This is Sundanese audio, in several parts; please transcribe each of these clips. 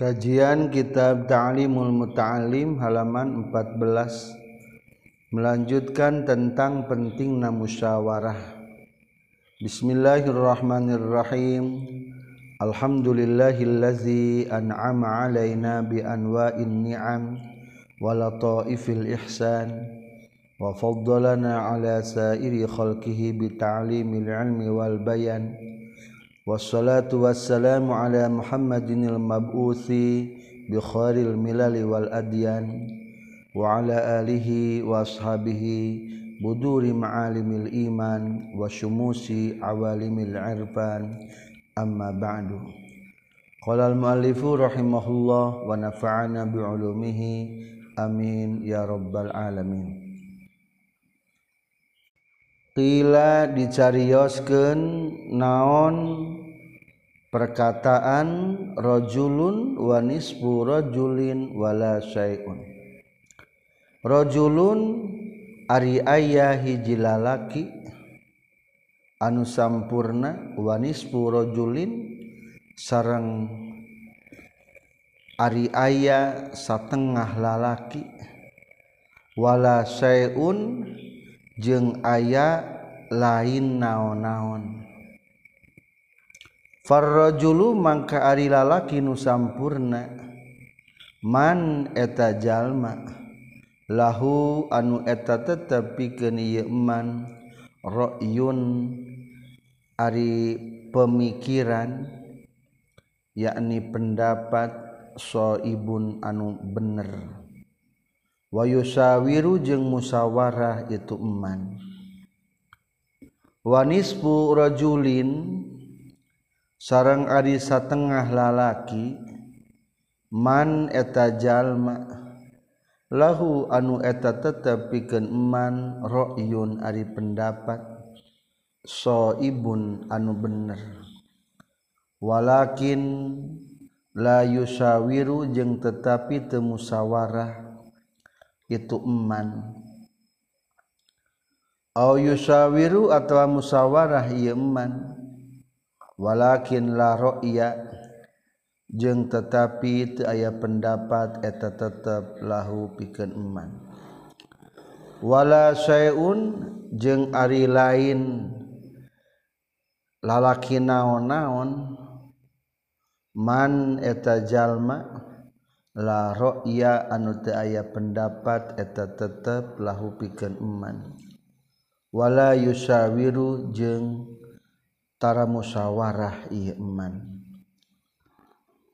Kajian Kitab Ta'limul Muta'alim halaman 14 melanjutkan tentang pentingna musyawarah. Bismillahirrahmanirrahim. Alhamdulillahillazi an'ama 'alaina bi anwa'in ni'am wa lataifil ihsan wa faddalana 'ala sa'iri khalqihi bi ta'limil 'ilmi wal bayan. wassalatu wassalamu ala Muhammadinil mab'uthi bi khairil milali wal adyan wa ala alihi wa ashabihi buduri ma'alimil iman wa syumusi awalimil irfan. Amma ba'du. Qala al muallifu rahimahullah wa nafa'ana bi ulumihi. Amin ya rabbal alamin. Qila dicarioskeun naon perkataan rajulun wa nisfu rajulin wala syai'un. Rajulun ari aya hiji lalaki anu sampurna wa nisfu rajulin sareng ari aya satengah lalaki wala syai'un jeung aya lain naon-naon. Farrajulu mangka ari lalaki nu sampurna. Man eta jalma. Lahu anu eta tetep pikeun ieu man. Ra'yun ari pemikiran yakni pendapat soibun anu bener. wayusawiru jeung musyawarah itu eman. Wanisfu rajulin sarang ari satengah lalaki man eta jalma. Lahu anu eta tetep pikeun eman ra'yun ari pendapat soibun anu bener. Walakin la yusawiru jeung tetapi teu musyawarah itu eman. Au yusawiru atau musawarah ieu eman. Walakin la ra'ya jeung tetapi teu aya pendapat eta tetep lahu pikeun eman. Wala syai'un jeung ari lain lalaki naon-naon man eta jalma la roya anu teu aya pendapat eta tetep lahu pikeun iman. Wala yusawiru jeung tara musyawarah ieu iman.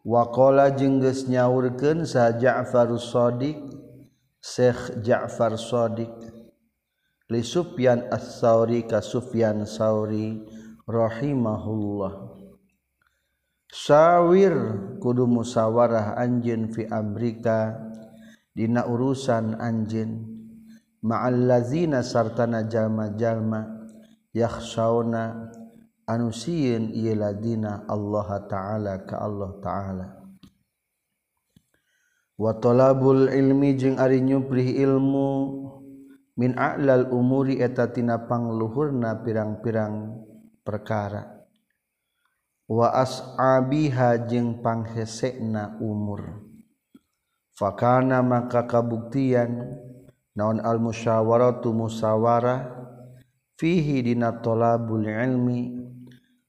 Waqala jeung geus nyaurkeun sa Ja'far Shadiq Syekh Ja'far Shadiq li Sufyan Ats-Tsauri ka Sufyan Tsauri rahimahullah. sawwir kudu musawarah anjin fi Amerika. Dina urusan anjin ma'allazina sartana jalma-jalma yakhshawna anusin sieun ladina Allah taala ka Allah taala. Watolabul ilmi jeung ari nyuprih ilmu. Min a'lal umuri eta tina pangluhurna pirang-pirang perkara. waas abiha jeung panghesekna umur. Fakana maka kabuktian naon al musyawaratu musyawarah fihi dina talabul ilmi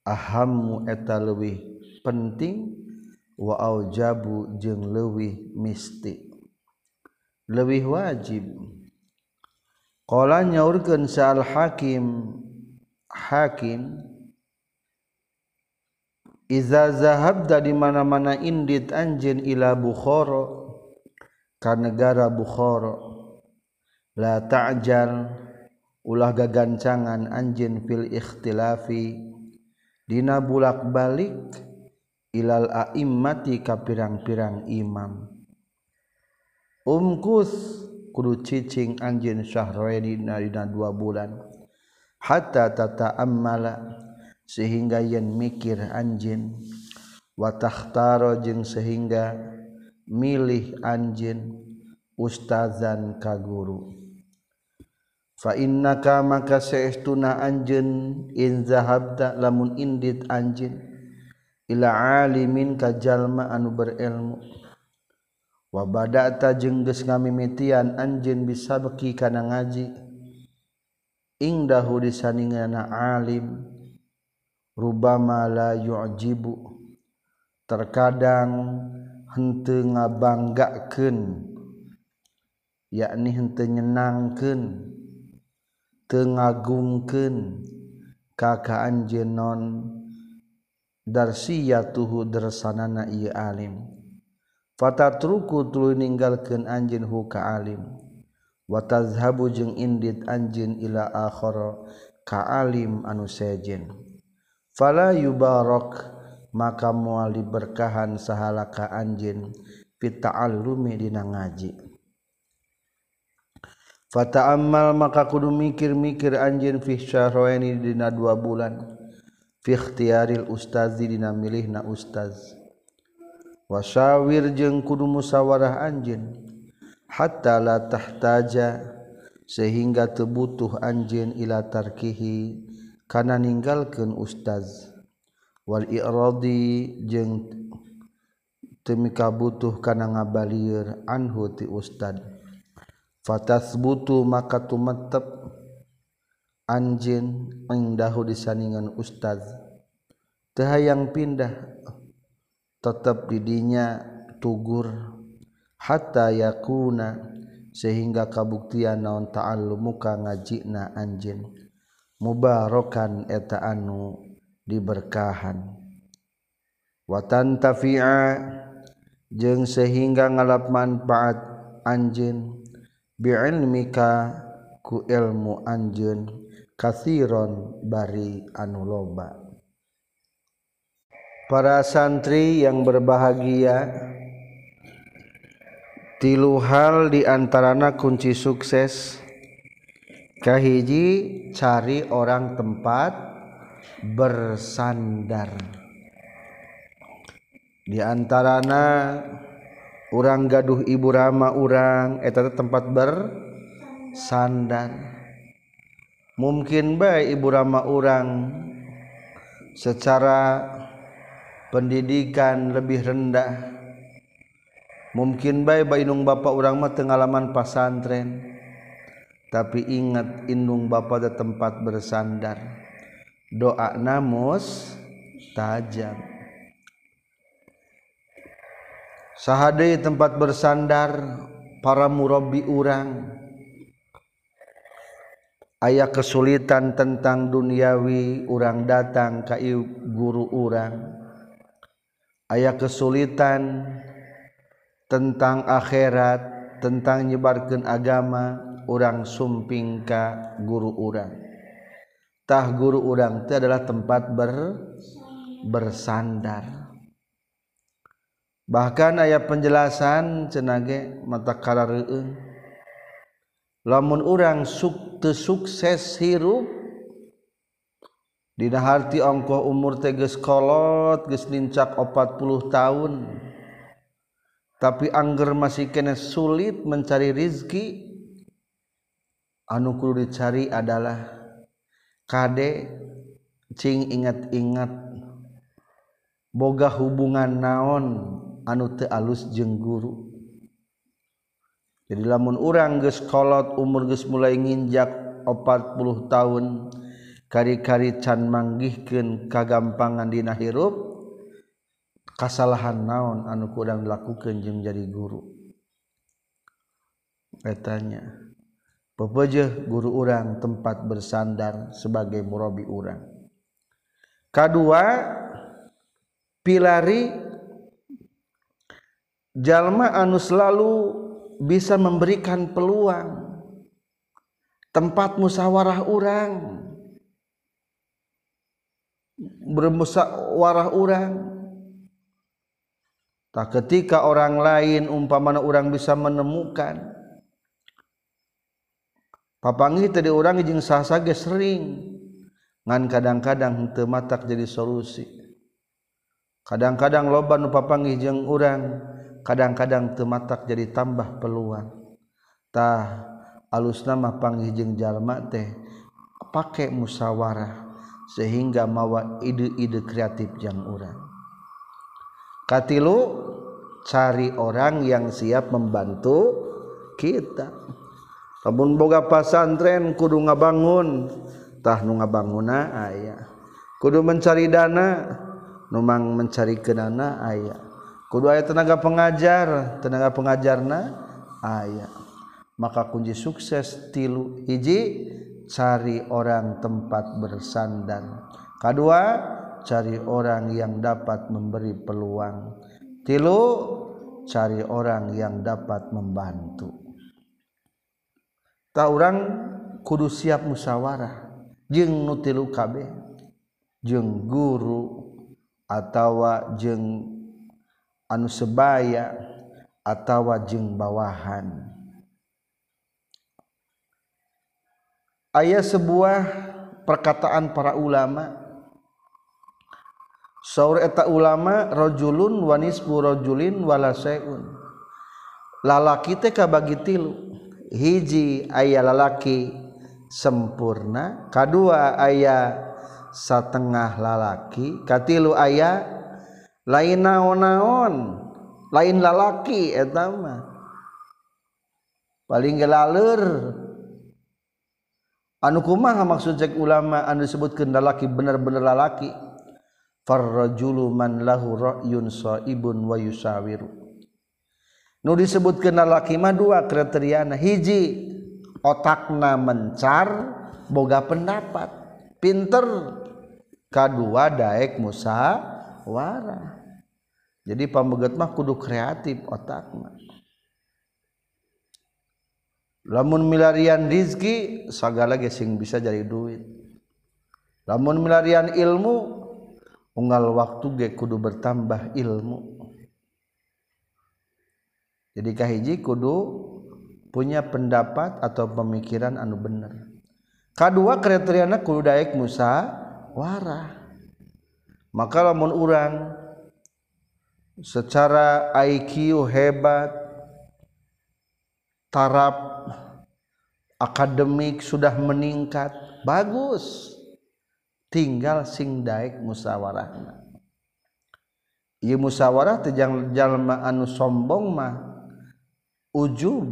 ahammu eta leuwih penting wa aujabu jeung leuwih misti. Leuwih wajib. Qala nyaurkeun sa al hakim hakim Iza zahabta di mana-mana indit anjin ila Bukhara ka negara Bukhara. La ta'jal ulah gagancangan anjin fil ikhtilafi. Dina bulak-balik ilal a'immati ka pirang-pirang imam. Umkus kudu cicing anjin syahroni dina dua bulan. Hatta tata ammala sehingga yen mikir anjin watahtaro jeung sehingga milih anjin ustazan ka guru. Fa innaka maka saestuna anjeun in zahabta lamun indit anjin ila alimin ka jalma anu berilmu. Wa badata jeung geus ngamimitian anjeun bisabqi kana ngaji ingdahu di saningana alim. rubama la yu'jibu. Terkadang henteu ngabanggakeun yakni henteu nyenangkeun teu ngagungkeun ka anjeunnon darsiyatuhu dersanana ieu alim. Fatatruku tuluy ninggalkeun anjeun hu ka alim. Wa tazhabu jeung indit anjeun ila akhara ka alim anu sejen. fala yubarok maka mual diberkahan sahalaka anjin pita'allumi dina ngaji. Fata'ammal maka kudu mikir-mikir anjin fi syahraini dina dua bulan. Fi ikhtiyaril ustazi dina milihna ustaz. Wasawir jeung kudu musawarah anjin hatta la tahtaja sehingga tebutuh anjin ila tarkihi. karena meninggalkan ustaz. Wal jeng temika butuh karena ngabalir anhuti Ustad Fatas butuh maka tumetep anjin engdahu disaningan ustaz. Teu hayang pindah tetap didinya tugur. Hatta yakuna sehingga kabuktian naon ta'allumuka ngajina anjeun. mubarokan eta anu diberkahan. Watan tafia jeung sehingga ngalap manfaat anjin biilmika ku ilmu anjeun kathiron bari anu loba. Para santri yang berbahagia tilu hal diantarana kunci sukses. Kahiji cari orang tempat bersandar. Diantarana orang gaduh ibu rama orang eta tempat bersandar. Mungkin baik ibu rama orang secara pendidikan lebih rendah. Mungkin baik bainung bapak orang mah pengalaman pasantren tapi ingat indung Bapa di tempat bersandar. Doa namus tajam. Sahade tempat bersandar para murabi urang. Ayah kesulitan tentang duniawi urang datang ka guru urang. Ayah kesulitan tentang akhirat tentang nyebarkan agama. Orang sumpingka guru urangtah guru urang itu adalah tempat ber bersandar. Bahkan ayat penjelasan cenage matakala lamun orang sukte sukses hirup Dina harti ongkoh umur teges kolot geus nincak 40 tahun. Tapi angger masih kena sulit mencari rizki anu kudu dicari adalah kade cing ingat-ingat. Boga hubungan naon anu teu alus jeung guru. Jadi lamun orang geus kolot umur ges mulai nginjak 40 tahun kari-kari can manggihkeun kagampangan dina hirup kasalahan naon anu kurang dilakukan jeung jadi guru. Etanya pepejeh guru orang tempat bersandar sebagai murabi orang kedua pilari jalma anu selalu bisa memberikan peluang tempat musyawarah orang bermusyawarah orang tak ketika orang lain umpamana orang bisa menemukan papangi tadi orang jeung sah sage sering. Ngan kadang-kadang teu matak jadi solusi. Kadang-kadang loba nu papanggih jeung urang kadang-kadang tematak jadi tambah peluangtah alus nama panggihjeng Jalma teh pakai musyawarah sehingga mawa ide-ide kreatif yang orang katilu cari orang yang siap membantu kita lamun boga pasantren kudu ngabangun. Tah nu ngabanguna aya. Kudu mencari dana numang mencari kenana aya. Kudu aya tenaga pengajar tenaga pengajarna aya. Maka kunci sukses tilu hiji cari orang tempat bersandar kedua cari orang yang dapat memberi peluang. Tilu cari orang yang dapat membantu. tak orang kudu siap musyawarah jeng nutilu kabeh jeng guru atawa jeng anu sebaya atawa jeng bawahan. Ayat sebuah perkataan para ulama. Saur eta ulama rajulun wanisbu rajulin wala seun lalaki teh kabagi tilu. Hiji aya lalaki sempurna kadua aya satengah lalaki katilu aya lain naon-naon lain lalaki eta mah. Paling gelaleur kumaha maksud cek ulama anu disebut kendalaki bener-bener lalaki? Farrajulu man lahu ra'yun saibun wa yusawiru nu disebut kendalaki mah dua kriteriana hiji otakna mencar boga pendapat. Pinter kadua daek musa wara jadi pambeget mah kudu kreatif otakna. Lamun milarian rizki segala gesing bisa jadi duit. Lamun milarian ilmu unggal waktu ge kudu bertambah ilmu jadi kahiji kudu punya pendapat atau pemikiran anu bener? Kedua kriteriana kudu daek musa warah. Maka lamun urang secara IQ hebat taraf akademik sudah meningkat bagus. Tinggal sing daik musyawarahna ieu musyawarah teh jalma anu sombong mah ujub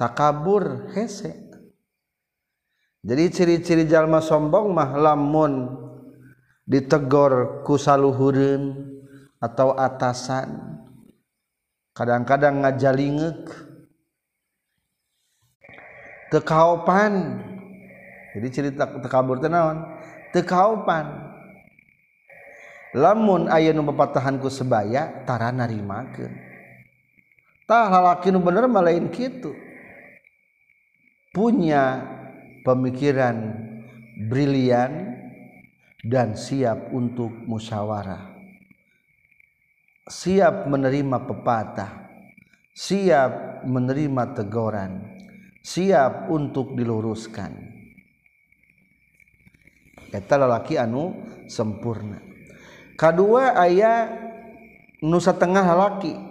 takabur hese. Jadi ciri-ciri jalma sombong mah lamun ditegor ku saluhureun atau atasan. Kadang-kadang ngajalingek. Tekaupan jadi cerita tekabur tenawan tekaupan lamun aya nu pepatahanku sebaya tara narimakeun tah lalaki nu bener mah lain kitu. Punya pemikiran brilian dan siap untuk musyawarah. Siap menerima pepatah. Siap menerima teguran. Siap untuk diluruskan. Eta lalaki anu sempurna. Kedua ayah nusa tengah lalaki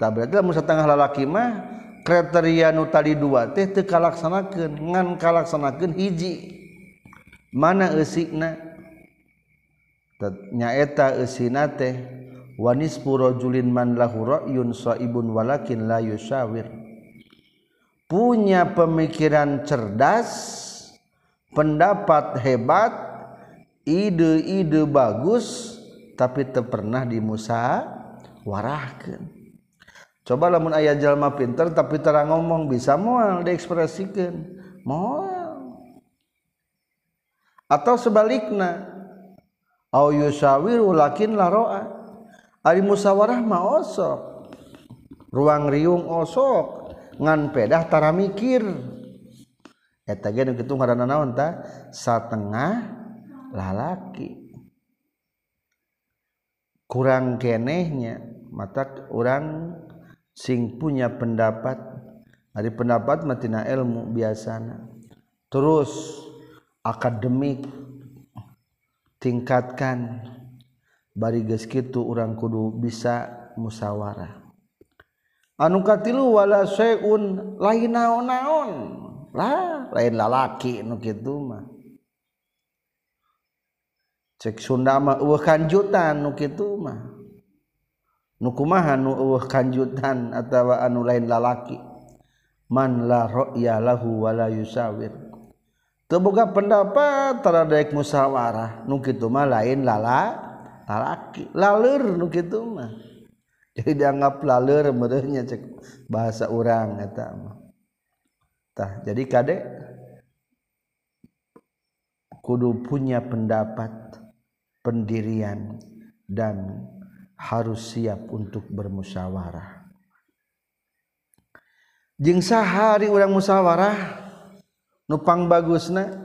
tak berarti lamun tengah lalaki mah kriteria nu tadi dua teh teu kalaksanakeun ngan kalaksanakeun hiji. Mana eusina? Nyaeta eusina teh wanis purojulin man lahu ra'yun saibun walakin la yusyawir. Punya pemikiran cerdas pendapat hebat ide-ide bagus tapi tak pernah dimusa warahkan coba lamun ayah jalma pinter tapi terang ngomong bisa mual diekspresikan. Mual. Atau sebaliknya au yusawiru lakin laroa ari musawarah ma osok. Ruang riung osok. Ngan pedah tara mikir. Eta ge nu kitu ngaranna naon ta? Satengah lalaki. Kurang kenehnya mata orang sing punya pendapat. Dari pendapat matina ilmu biasana. Terus akademik tingkatkan. Bari geus kitu urang kudu bisa musyawarah anu katilu wala syai'un lain naon-naon. Lah lain lalaki nu kitu mah. Cek Sunda mah eueuh kanjutan nu kitu mah. nukumaha nu eueuh kanjutan atawa anu lain lalaki? Man la ra'ya lahu walayusawir. la pendapat tara musyawarah nu mah lain lala lalaki. Laleur nu kitu mah. Jadi dianggap laleur mereuhnya cek bahasa urang eta mah. Tah jadi kade? Kudu punya pendapat pendirian dan harus siap untuk bermusyawarah. Jeng sahari orang musyawarah? Nupang bagusna?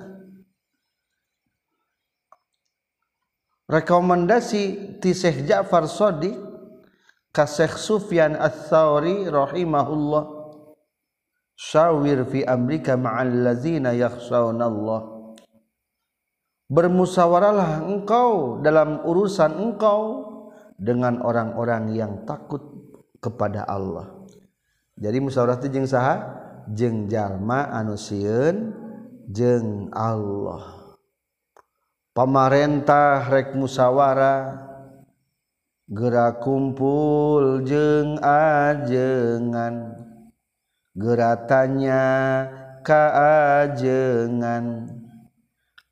Rekomendasi ti Syekh Ja'far Sadiq ka Syekh Sufyan Ats-Tsauri rahimahullah. Syawir fi amrika ma'al ladzina yakhshawna bermusyawarahlah engkau dalam urusan engkau. dengan orang-orang yang takut kepada Allah. Jadi musyawarah itu jeung saha? Jeung jalma anu sieun jeung Allah. Pamarentah rek musyawarah gerak kumpul jeung ajengan. Geratannya kaajengan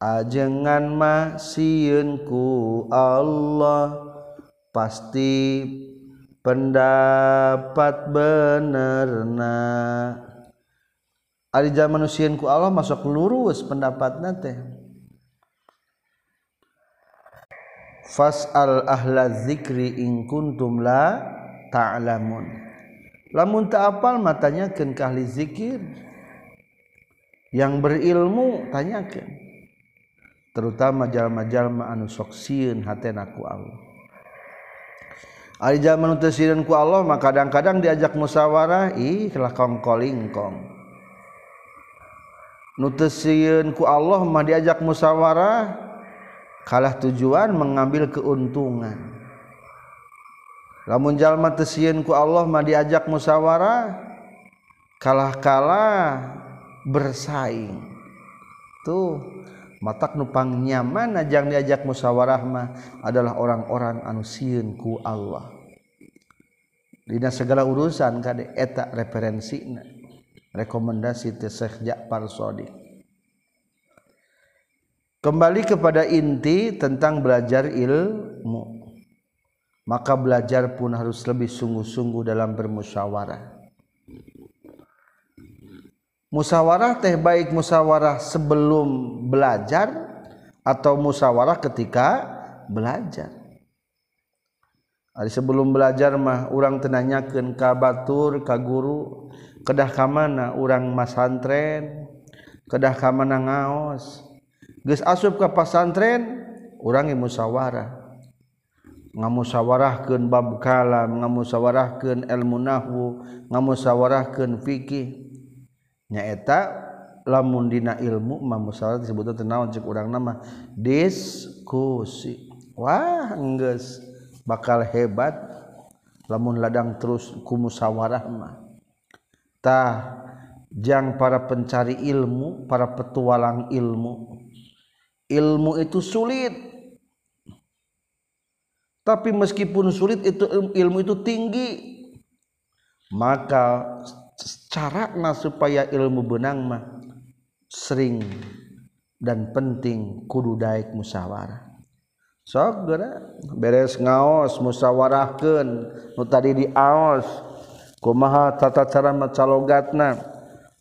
ajengan mah sieun ku Allah. Pasti pendapat benerna. Ari zaman manusiaku Allah masuk lurus pendapat nate fas al ahla zikri in kuntum la ta'lamun. Lamun tak apal matanya ken kahli zikir. Yang berilmu tanyakan terutama jalma-jalma anu sok sieun hatena ku Allah zaman tesiran ku Allah maka kadang-kadang diajak musyawarah ihlah kongkolingkong nutesiun ku Allah mah diajak musyawarah kalah tujuan mengambil keuntungan. Lamun jalma tesiun ku Allah mah diajak musyawarah kalah-kala bersaing. Tuh. matak nupang nyaman najang diajak musyawarahmah adalah orang-orang anusiunku Allah. Dina segala urusan kade etak referensi rekomendasi teh Syekh Ja'far Shadiq kembali kepada inti tentang belajar ilmu. Maka belajar pun harus lebih sungguh-sungguh dalam bermusyawarah. Musyawarah teh baik musyawarah sebelum belajar atau musyawarah ketika belajar? Sebelum belajar mah orang tenanyakan ka batur ka guru kedah ka mana orang masantren kedah ka mana ngaos. Geus asup ka pasantren urang musyawarah ngamusyawarahkeun bab kalam ngamusyawarahkeun ilmu nahwu ngamusyawarahkeun fikih nyaeta lamun dina ilmu mah musyawarah disebutna teu naon ceuk urang nama diskusi. Wah geus bakal hebat lamun ladang terus ku musyawarah mah. Tah jang para pencari ilmu para petualang ilmu ilmu itu sulit. Tapi meskipun sulit itu ilmu itu tinggi. Maka carana supaya ilmu benang mah sering dan penting kudu daik musyawarah sok geura beres ngaos musyawarahkeun nu tadi diaos. Kumaha tata cara macalogatna?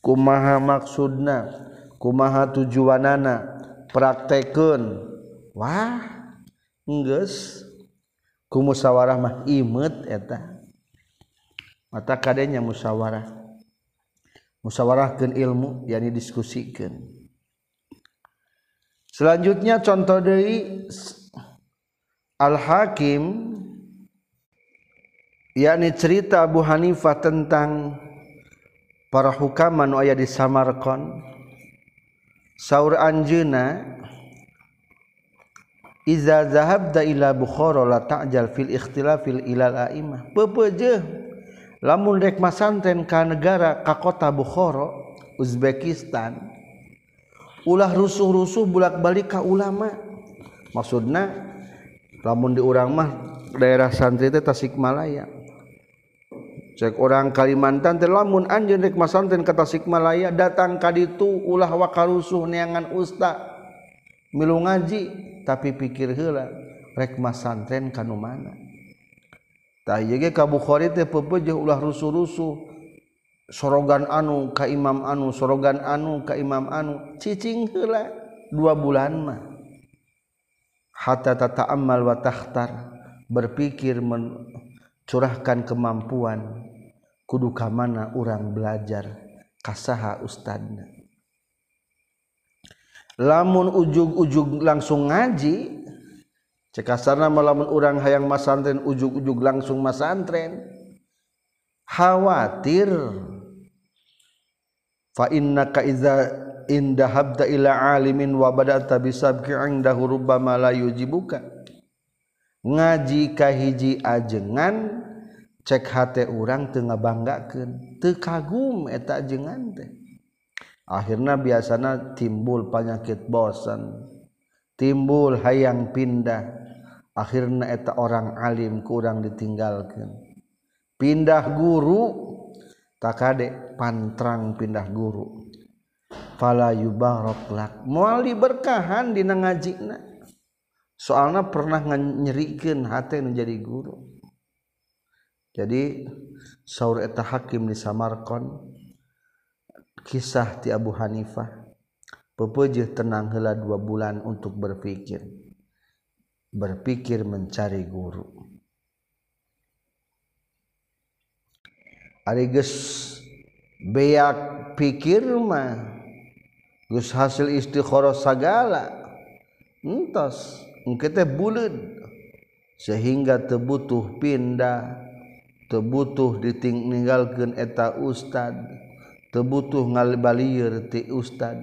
Kumaha maksudna? Kumaha tujuanana? Praktekeun wah geus ku musyawarah mah imet eta. Mata kadenya musyawarah musyawarahkeun ilmu yakni diskusikeun selanjutnya contoh deui Al-Hakim yakni cerita Abu Hanifah tentang para hukama nu aya di Samarkand. Saur anjeuna iza zahabda ila Bukhara la ta'jal fil ikhtilafil ilal aimah. Pepeje lamun rek masanten ka negara ka kota Bukhara Uzbekistan ulah rusuh-rusuh bulak-balik ka ulama. Maksudna lamun di urang mah daerah santri teh Tasikmalaya cek orang Kalimantan teh lamun anjeun rek masanten ka Tasikmalaya datang ka ditu ulah wakarusuh neangan usta. Milu ngaji tapi pikir heula rek masantren kanu mana? Bukhari ulah rusuh-rusuh. Sorogan anu ka Imam anu sorogan anu ka Imam anu. Cicing heula dua bulan mah. Hatta tata'ammal wa takhtar berpikir mencurahkan kemampuan. Kudu ka mana urang belajar kasaha ustadna. Lamun ujug-ujug langsung ngaji cekasarna melamun orang hayang masantren ujug-ujug langsung masantren. Khawatir. Fa inna ka iza inda habda ila alimin wa badata bisabqi indahu rubbama la yujibuka. Ngaji ka hiji ajengan cek hate urang teu ngabanggakeun teu kagum eta ajengan teh. Akhirna biasana timbul penyakit bosan timbul hayang pindah. Akhirnya eta orang alim kurang ditinggalkan pindah guru tak kadek pantrang pindah guru. Fala yubarak lak. Moal diberkahan dina ngajina soalnya pernah nyerikeun hati menjadi guru. Jadi saur eta hakim di Samarkand kisah ti Abu Hanifah pepeujeut tenang heula dua bulan untuk berpikir berpikir mencari guru. Ari Ariges beak pikir mah Gus hasil istikharah sagala entos engke teh buleud sehingga tebutuh pindah tebutuh ditinggalkeun eta ustad tebutuh ngalibalieur ti ustad.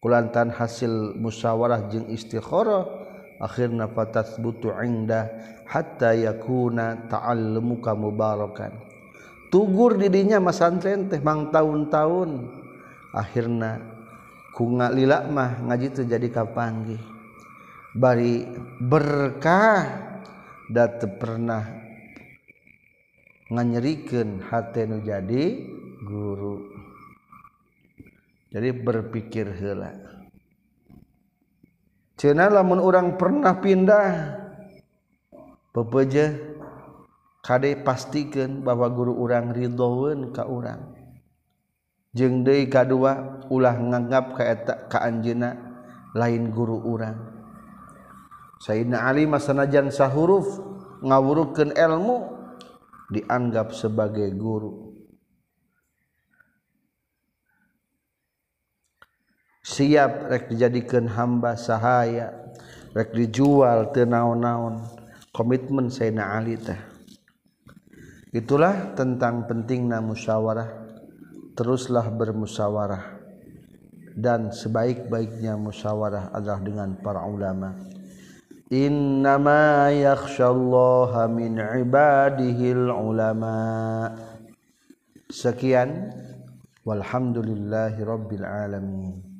Kulantan hasil musyawarah jeng istikharah akhirna fatasbutu indah hatta yakuna ta'allumu kamu barokan tugur didinya masantren teh mang tahun-tahun. Akhirna ku ngalila mah ngaji teu jadi kapanggih. Bari berkah da teu pernah nganyerikeun hate nu jadi guru. Jadi berpikir heula. Cina lamun orang pernah pindah pepeje kade pastikan bahwa guru orang ridhoen ka orang jeng deui kadua ulah nganggap ka eta ka anjeuna lain guru urang. Sayyidina Ali masanajan sahuruf ngawurukeun ilmu dianggap sebagai guru siap rek dijadikan hamba sahayaek dijual tena-naun komitmen Sayyidina Ali teh Itulah tentang pentingnya musyawarah. Teruslah bermusyawarah. Dan sebaik-baiknya musyawarah adalah dengan para ulama. Innama yakhshallaha min ibadihil ulama. Sekian. Walhamdulillahi rabbil alamin.